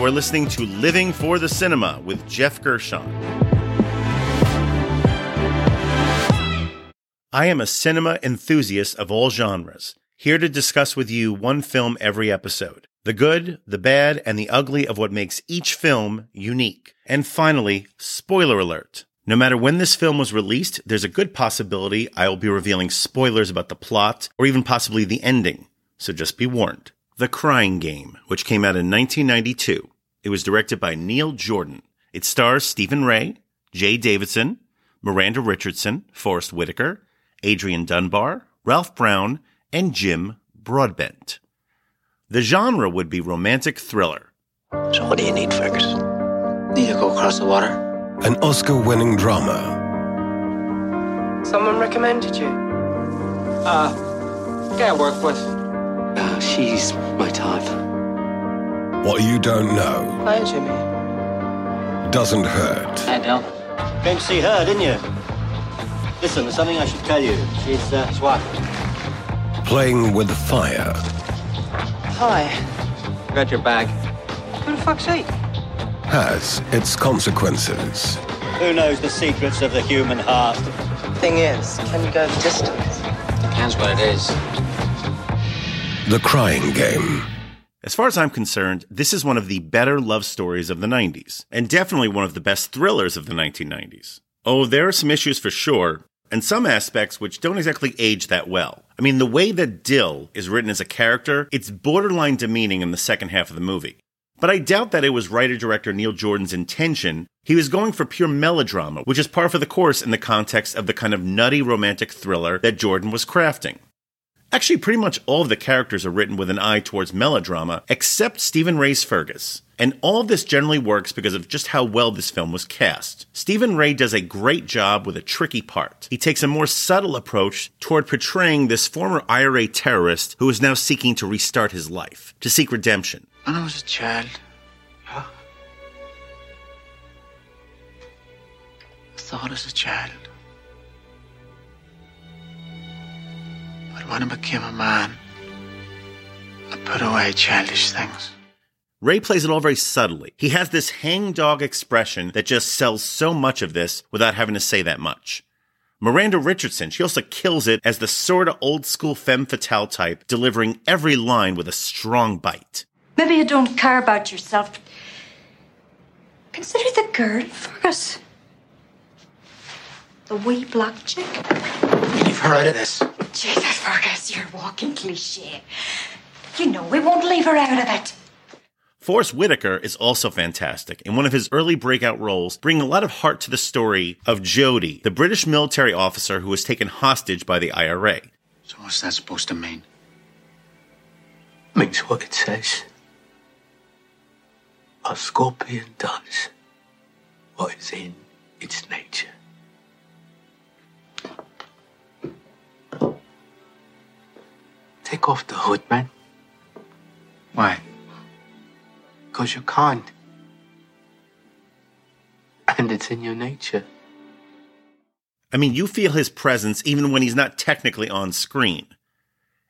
You are listening to Living for the Cinema with Jeff Gershon. I am a cinema enthusiast of all genres, here to discuss with you one film every episode the good, the bad, and the ugly of what makes each film unique. And finally, spoiler alert. No matter when this film was released, there's a good possibility I will be revealing spoilers about the plot or even possibly the ending, so just be warned. The Crying Game, which came out in 1992. It was directed by Neil Jordan. It stars Stephen Rea, Jaye Davidson, Miranda Richardson, Forest Whitaker, Adrian Dunbar, Ralph Brown, and Jim Broadbent. The genre would be romantic thriller. So what do you need, Fergus? Need to go across the water? An Oscar winning drama. Someone recommended you? Uh, guy I work with. She's my type. What you don't know Hi, Jimmy. doesn't hurt. Hi, Del. Came to see her, didn't you? Listen, there's something I should tell you. She's, uh, his wife. Playing with fire. Hi. Got your bag. Who the fuck's he? has its consequences. Who knows the secrets of the human heart? Thing is, can you go the distance? Depends what it is. The Crying Game. As far as I'm concerned, this is one of the better love stories of the 90s, and definitely one of the best thrillers of the 1990s. Oh, there are some issues for sure, and some aspects which don't exactly age that well. I mean, the way that Dil is written as a character, it's borderline demeaning in the second half of the movie. But I doubt that it was writer director Neil Jordan's intention. He was going for pure melodrama, which is par for the course in the context of the kind of nutty romantic thriller that Jordan was crafting. Actually, pretty much all of the characters are written with an eye towards melodrama, except Stephen Rea's Fergus. And all of this generally works because of just how well this film was cast. Stephen Rea does a great job with a tricky part. He takes a more subtle approach toward portraying this former IRA terrorist who is now seeking to restart his life, to seek redemption. When I was a child, I thought as a child. But when I became a man, I put away childish things. Rea plays it all very subtly. He has this hangdog expression that just sells so much of this without having to say that much. Miranda Richardson, she also kills it as the sort of old school femme fatale type, delivering every line with a strong bite. Maybe you don't care about yourself. Consider the girl, Fergus. The wee black chick. Leave her out of this. Jesus, Fergus, you're walking cliche. You know we won't leave her out of it. Forest Whitaker is also fantastic in one of his early breakout roles, bringing a lot of heart to the story of Jody, the British military officer who was taken hostage by the IRA. So what's that supposed to mean? Means what it says. A scorpion does what is in its nature. Take off the hood, man. Why? Because you can't. And it's in your nature. I mean, you feel his presence even when he's not technically on screen.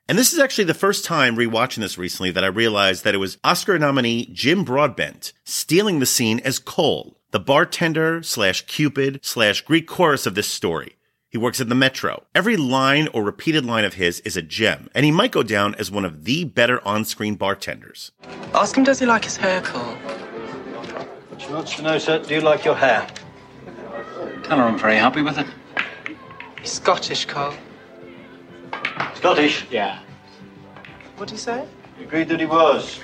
And this is actually the first time rewatching this recently that I realized that it was Oscar nominee Jim Broadbent stealing the scene as Col, the bartender slash Cupid slash Greek chorus of this story. He works at the Metro. Every line or repeated line of his is a gem, and he might go down as one of the better on screen bartenders. Ask him, does he like his hair, Col? She wants to know, sir, do you like your hair? Tell her I'm very happy with it. He's Scottish, Col. Scottish? Yeah. What do you say? He agreed that he was.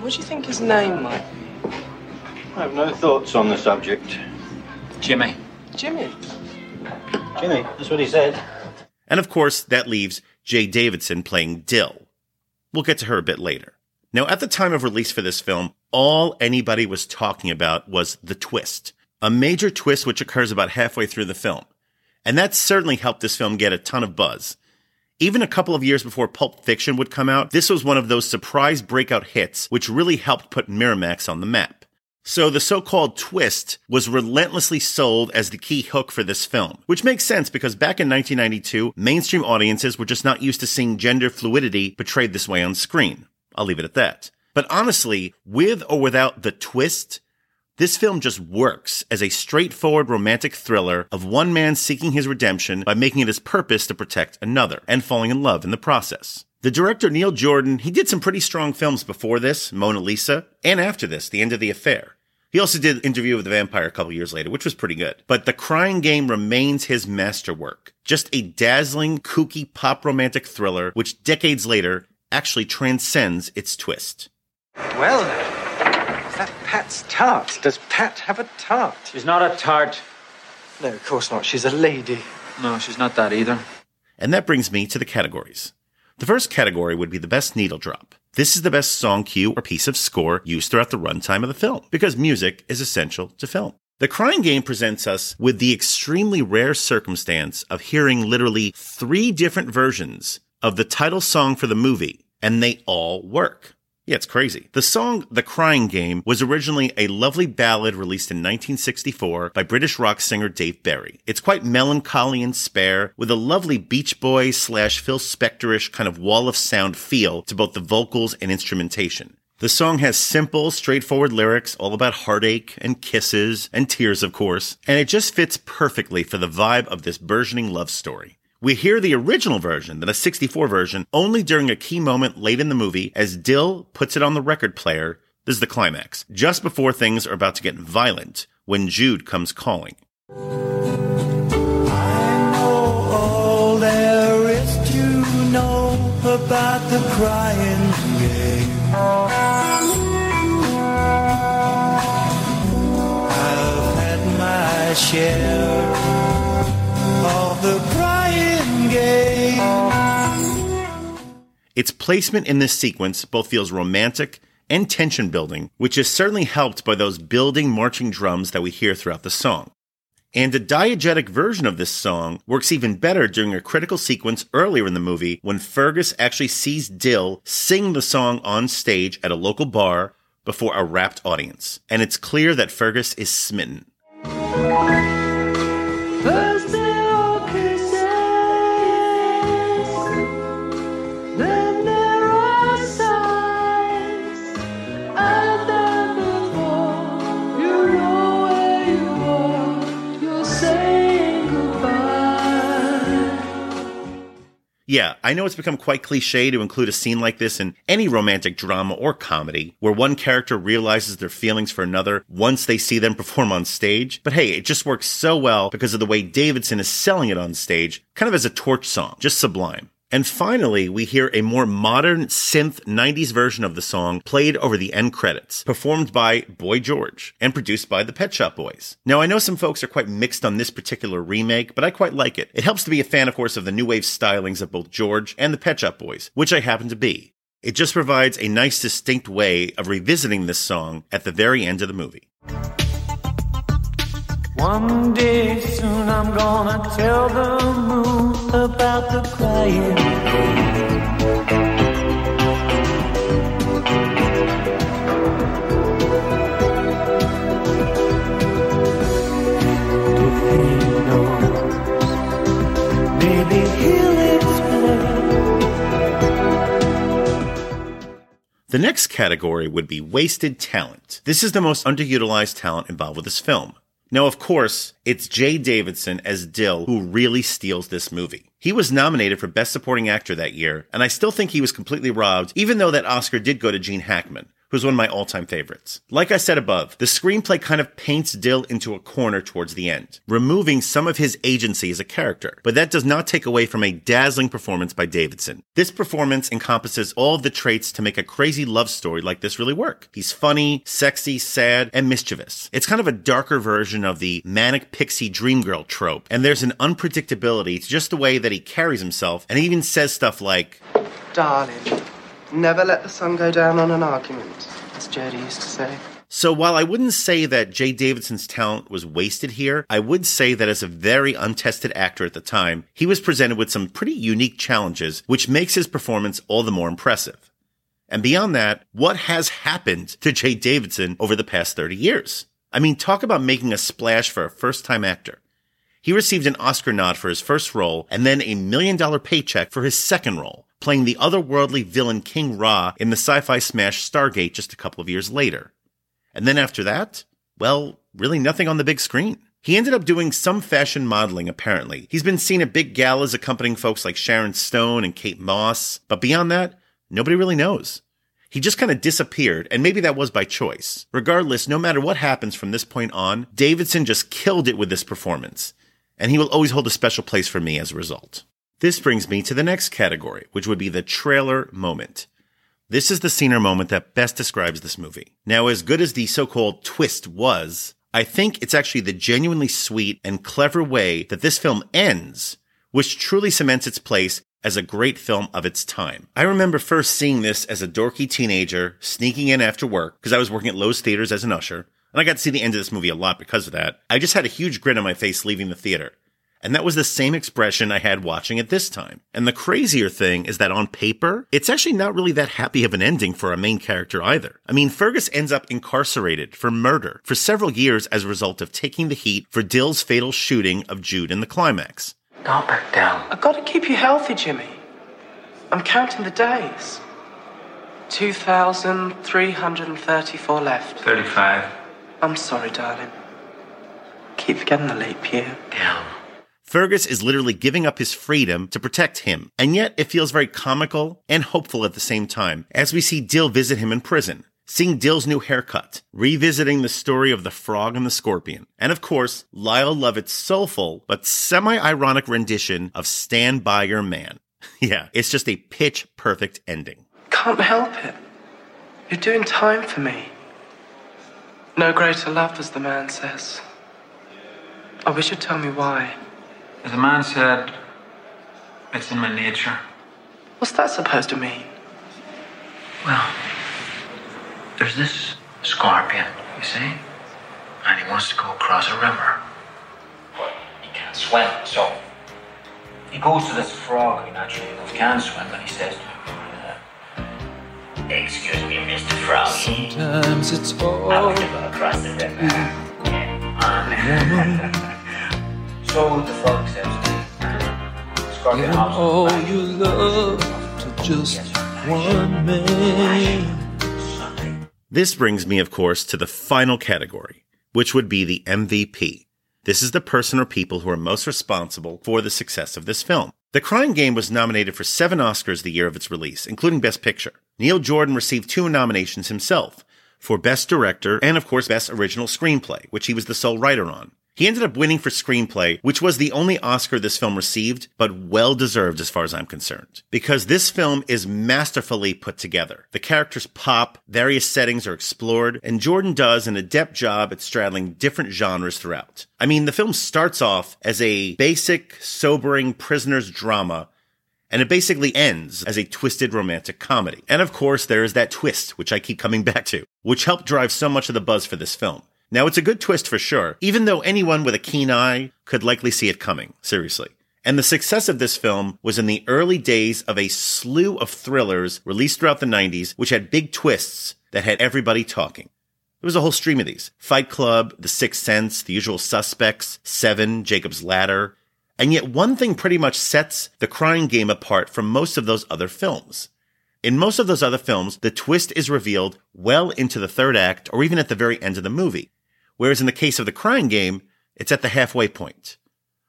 What do you think his name might be? I have no thoughts on the subject. Jimmy. Jimmy. Jimmy, that's what he said. And of course, that leaves Jaye Davidson playing Dil. We'll get to her a bit later. Now, at the time of release for this film, all anybody was talking about was the twist, a major twist which occurs about halfway through the film. And that certainly helped this film get a ton of buzz. Even a couple of years before Pulp Fiction would come out, this was one of those surprise breakout hits which really helped put Miramax on the map. So the so-called twist was relentlessly sold as the key hook for this film, which makes sense because back in 1992, mainstream audiences were just not used to seeing gender fluidity portrayed this way on screen. I'll leave it at that. But honestly, with or without the twist, this film just works as a straightforward romantic thriller of one man seeking his redemption by making it his purpose to protect another and falling in love in the process. The director Neil Jordan, he did some pretty strong films before this, Mona Lisa, and after this, The End of the Affair. He also did Interview with the Vampire a couple years later, which was pretty good. But The Crying Game remains his masterwork. Just a dazzling, kooky pop romantic thriller, which decades later actually transcends its twist. Well, is that Pat's tart? Does Pat have a tart? She's not a tart. No, of course not. She's a lady. No, she's not that either. And that brings me to the categories. The first category would be the best needle drop. This is the best song cue or piece of score used throughout the runtime of the film, because music is essential to film. The Crying Game presents us with the extremely rare circumstance of hearing literally three different versions of the title song for the movie, and they all work. Yeah, it's crazy. The song The Crying Game was originally a lovely ballad released in 1964 by British rock singer Dave Berry. It's quite melancholy and spare, with a lovely Beach Boy slash Phil Spectorish kind of wall of sound feel to both the vocals and instrumentation. The song has simple, straightforward lyrics, all about heartache and kisses and tears, of course, and it just fits perfectly for the vibe of this burgeoning love story. We hear the original version, then the 64 version, only during a key moment late in the movie as Dil puts it on the record player. This is the climax, just before things are about to get violent when Jude comes calling. about the crying game. I've had my share of the crying Its placement in this sequence both feels romantic and tension building, which is certainly helped by those building marching drums that we hear throughout the song. And a diegetic version of this song works even better during a critical sequence earlier in the movie when Fergus actually sees Dil sing the song on stage at a local bar before a rapt audience. And it's clear that Fergus is smitten. Yeah, I know it's become quite cliche to include a scene like this in any romantic drama or comedy, where one character realizes their feelings for another once they see them perform on stage. But hey, it just works so well because of the way Davidson is selling it on stage, kind of as a torch song, just sublime. And finally, we hear a more modern synth 90s version of the song played over the end credits, performed by Boy George and produced by the Pet Shop Boys. Now, I know some folks are quite mixed on this particular remake, but I quite like it. It helps to be a fan, of course, of the new wave stylings of both George and the Pet Shop Boys, which I happen to be. It just provides a nice, distinct way of revisiting this song at the very end of the movie. One day soon I'm gonna tell the moon about the crying. If. The next category would be wasted talent. This is the most underutilized talent involved with this film. Now, of course, it's Jaye Davidson as Dil who really steals this movie. He was nominated for Best Supporting Actor that year, and I still think he was completely robbed, even though that Oscar did go to Gene Hackman, who's one of my all-time favorites. Like I said above, the screenplay kind of paints Dil into a corner towards the end, removing some of his agency as a character, but that does not take away from a dazzling performance by Davidson. This performance encompasses all of the traits to make a crazy love story like this really work. He's funny, sexy, sad, and mischievous. It's kind of a darker version of the manic pixie dream girl trope, and there's an unpredictability to just the way that he carries himself, and he even says stuff like, Darling, never let the sun go down on an argument, as Jody used to say. So while I wouldn't say that Jaye Davidson's talent was wasted here, I would say that as a very untested actor at the time, he was presented with some pretty unique challenges, which makes his performance all the more impressive. And beyond that, what has happened to Jay Davidson over the past 30 years? I mean, talk about making a splash for a first time actor. He received an Oscar nod for his first role and then a million dollar paycheck for his second role, playing the otherworldly villain King Ra in the sci fi smash Stargate just a couple of years later. And then after that, well, really nothing on the big screen. He ended up doing some fashion modeling, apparently. He's been seen at big galas accompanying folks like Sharon Stone and Kate Moss, but beyond that, nobody really knows. He just kind of disappeared, and maybe that was by choice. Regardless, no matter what happens from this point on, Davidson just killed it with this performance, and he will always hold a special place for me as a result. This brings me to the next category, which would be the trailer moment. This is the scene or moment that best describes this movie. Now, as good as the so-called twist was, I think it's actually the genuinely sweet and clever way that this film ends, which truly cements its place as a great film of its time. I remember first seeing this as a dorky teenager sneaking in after work because I was working at Loews Theaters as an usher, and I got to see the end of this movie a lot because of that. I just had a huge grin on my face leaving the theater. And that was the same expression I had watching it this time. And the crazier thing is that on paper, it's actually not really that happy of an ending for our main character either. I mean, Fergus ends up incarcerated for murder for several years as a result of taking the heat for Dil's fatal shooting of Jude in the climax. Don't back down. I've got to keep you healthy, Jimmy. I'm counting the days. 2,334 left. 35. I'm sorry, darling. Keep forgetting the leap year. Down. Fergus is literally giving up his freedom to protect him, and yet it feels very comical and hopeful at the same time as we see Dil visit him in prison, seeing Dil's new haircut, revisiting the story of the frog and the scorpion, and of course, Lyle Lovett's soulful but semi-ironic rendition of Stand By Your Man. yeah, it's just a pitch perfect ending. Can't help it. You're doing time for me. No greater love, as the man says. I wish you'd tell me why. As a man said, it's in my nature. What's that supposed to mean? Well, there's this scorpion, you see? And he wants to go across a river. But he can't swim, so he goes to this frog who naturally enough can swim, and he says to him, uh, Excuse me, Mr. Frog. Sometimes it's I all want to go across the river. Yeah. So the frog says to him, Scorpion giving hops all on his your love to just one man. This brings me, of course, to the final category, which would be the MVP. This is the person or people who are most responsible for the success of this film. The Crying Game was nominated for seven Oscars the year of its release, including Best Picture. Neil Jordan received two nominations himself for Best Director and, of course, Best Original Screenplay, which he was the sole writer on. He ended up winning for screenplay, which was the only Oscar this film received, but well deserved as far as I'm concerned. Because this film is masterfully put together. The characters pop, various settings are explored, and Jordan does an adept job at straddling different genres throughout. I mean, the film starts off as a basic, sobering prisoner's drama and it basically ends as a twisted romantic comedy. And of course, there is that twist, which I keep coming back to, which helped drive so much of the buzz for this film. Now, it's a good twist for sure, even though anyone with a keen eye could likely see it coming, seriously. And the success of this film was in the early days of a slew of thrillers released throughout the 90s, which had big twists that had everybody talking. There was a whole stream of these. Fight Club, The Sixth Sense, The Usual Suspects, Seven, Jacob's Ladder. And yet one thing pretty much sets The Crying Game apart from most of those other films. In most of those other films, the twist is revealed well into the third act or even at the very end of the movie. Whereas in the case of The Crying Game, it's at the halfway point.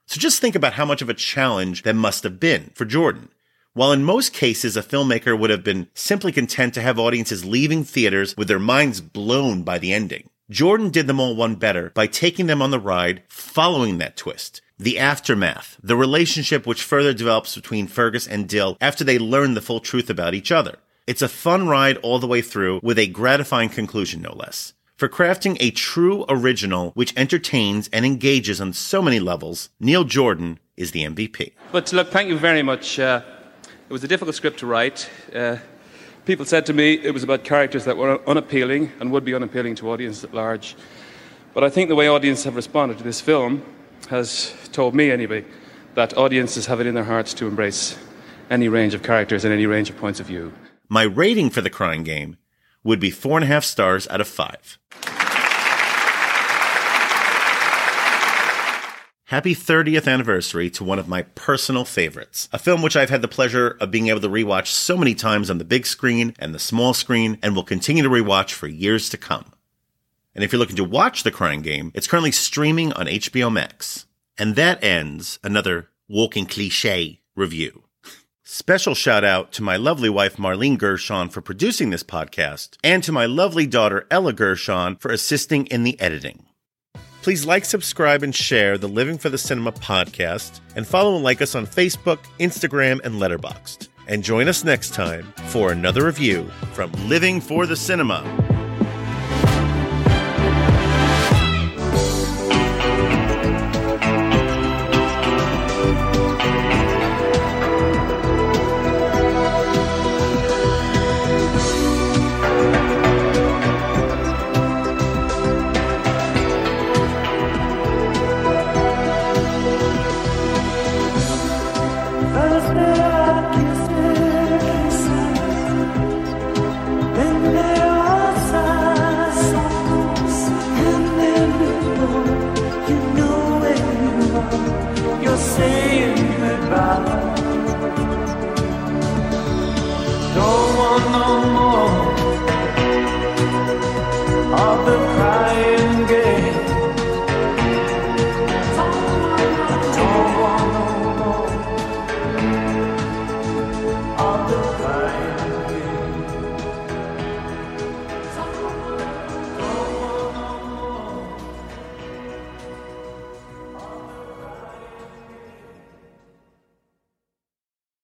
So just think about how much of a challenge that must have been for Jordan. While in most cases a filmmaker would have been simply content to have audiences leaving theaters with their minds blown by the ending, Jordan did them all one better by taking them on the ride following that twist. The aftermath, the relationship which further develops between Fergus and Dil after they learn the full truth about each other. It's a fun ride all the way through with a gratifying conclusion, no less. For crafting a true original which entertains and engages on so many levels, Neil Jordan is the MVP. But look, thank you very much. Uh, it was a difficult script to write. Uh, people said to me it was about characters that were unappealing and would be unappealing to audiences at large. But I think the way audiences have responded to this film has told me, anyway, that audiences have it in their hearts to embrace any range of characters and any range of points of view. My rating for The Crying Game would be four and a half stars out of five. Happy 30th anniversary to one of my personal favorites, a film which I've had the pleasure of being able to rewatch so many times on the big screen and the small screen and will continue to rewatch for years to come. And if you're looking to watch The Crying Game, it's currently streaming on HBO Max. And that ends another walking cliche review. Special shout out to my lovely wife Marlene Gershon for producing this podcast and to my lovely daughter Ella Gershon for assisting in the editing. Please like, subscribe, and share the Living for the Cinema podcast, and follow and like us on Facebook, Instagram, and Letterboxd. And join us next time for another review from Living for the Cinema.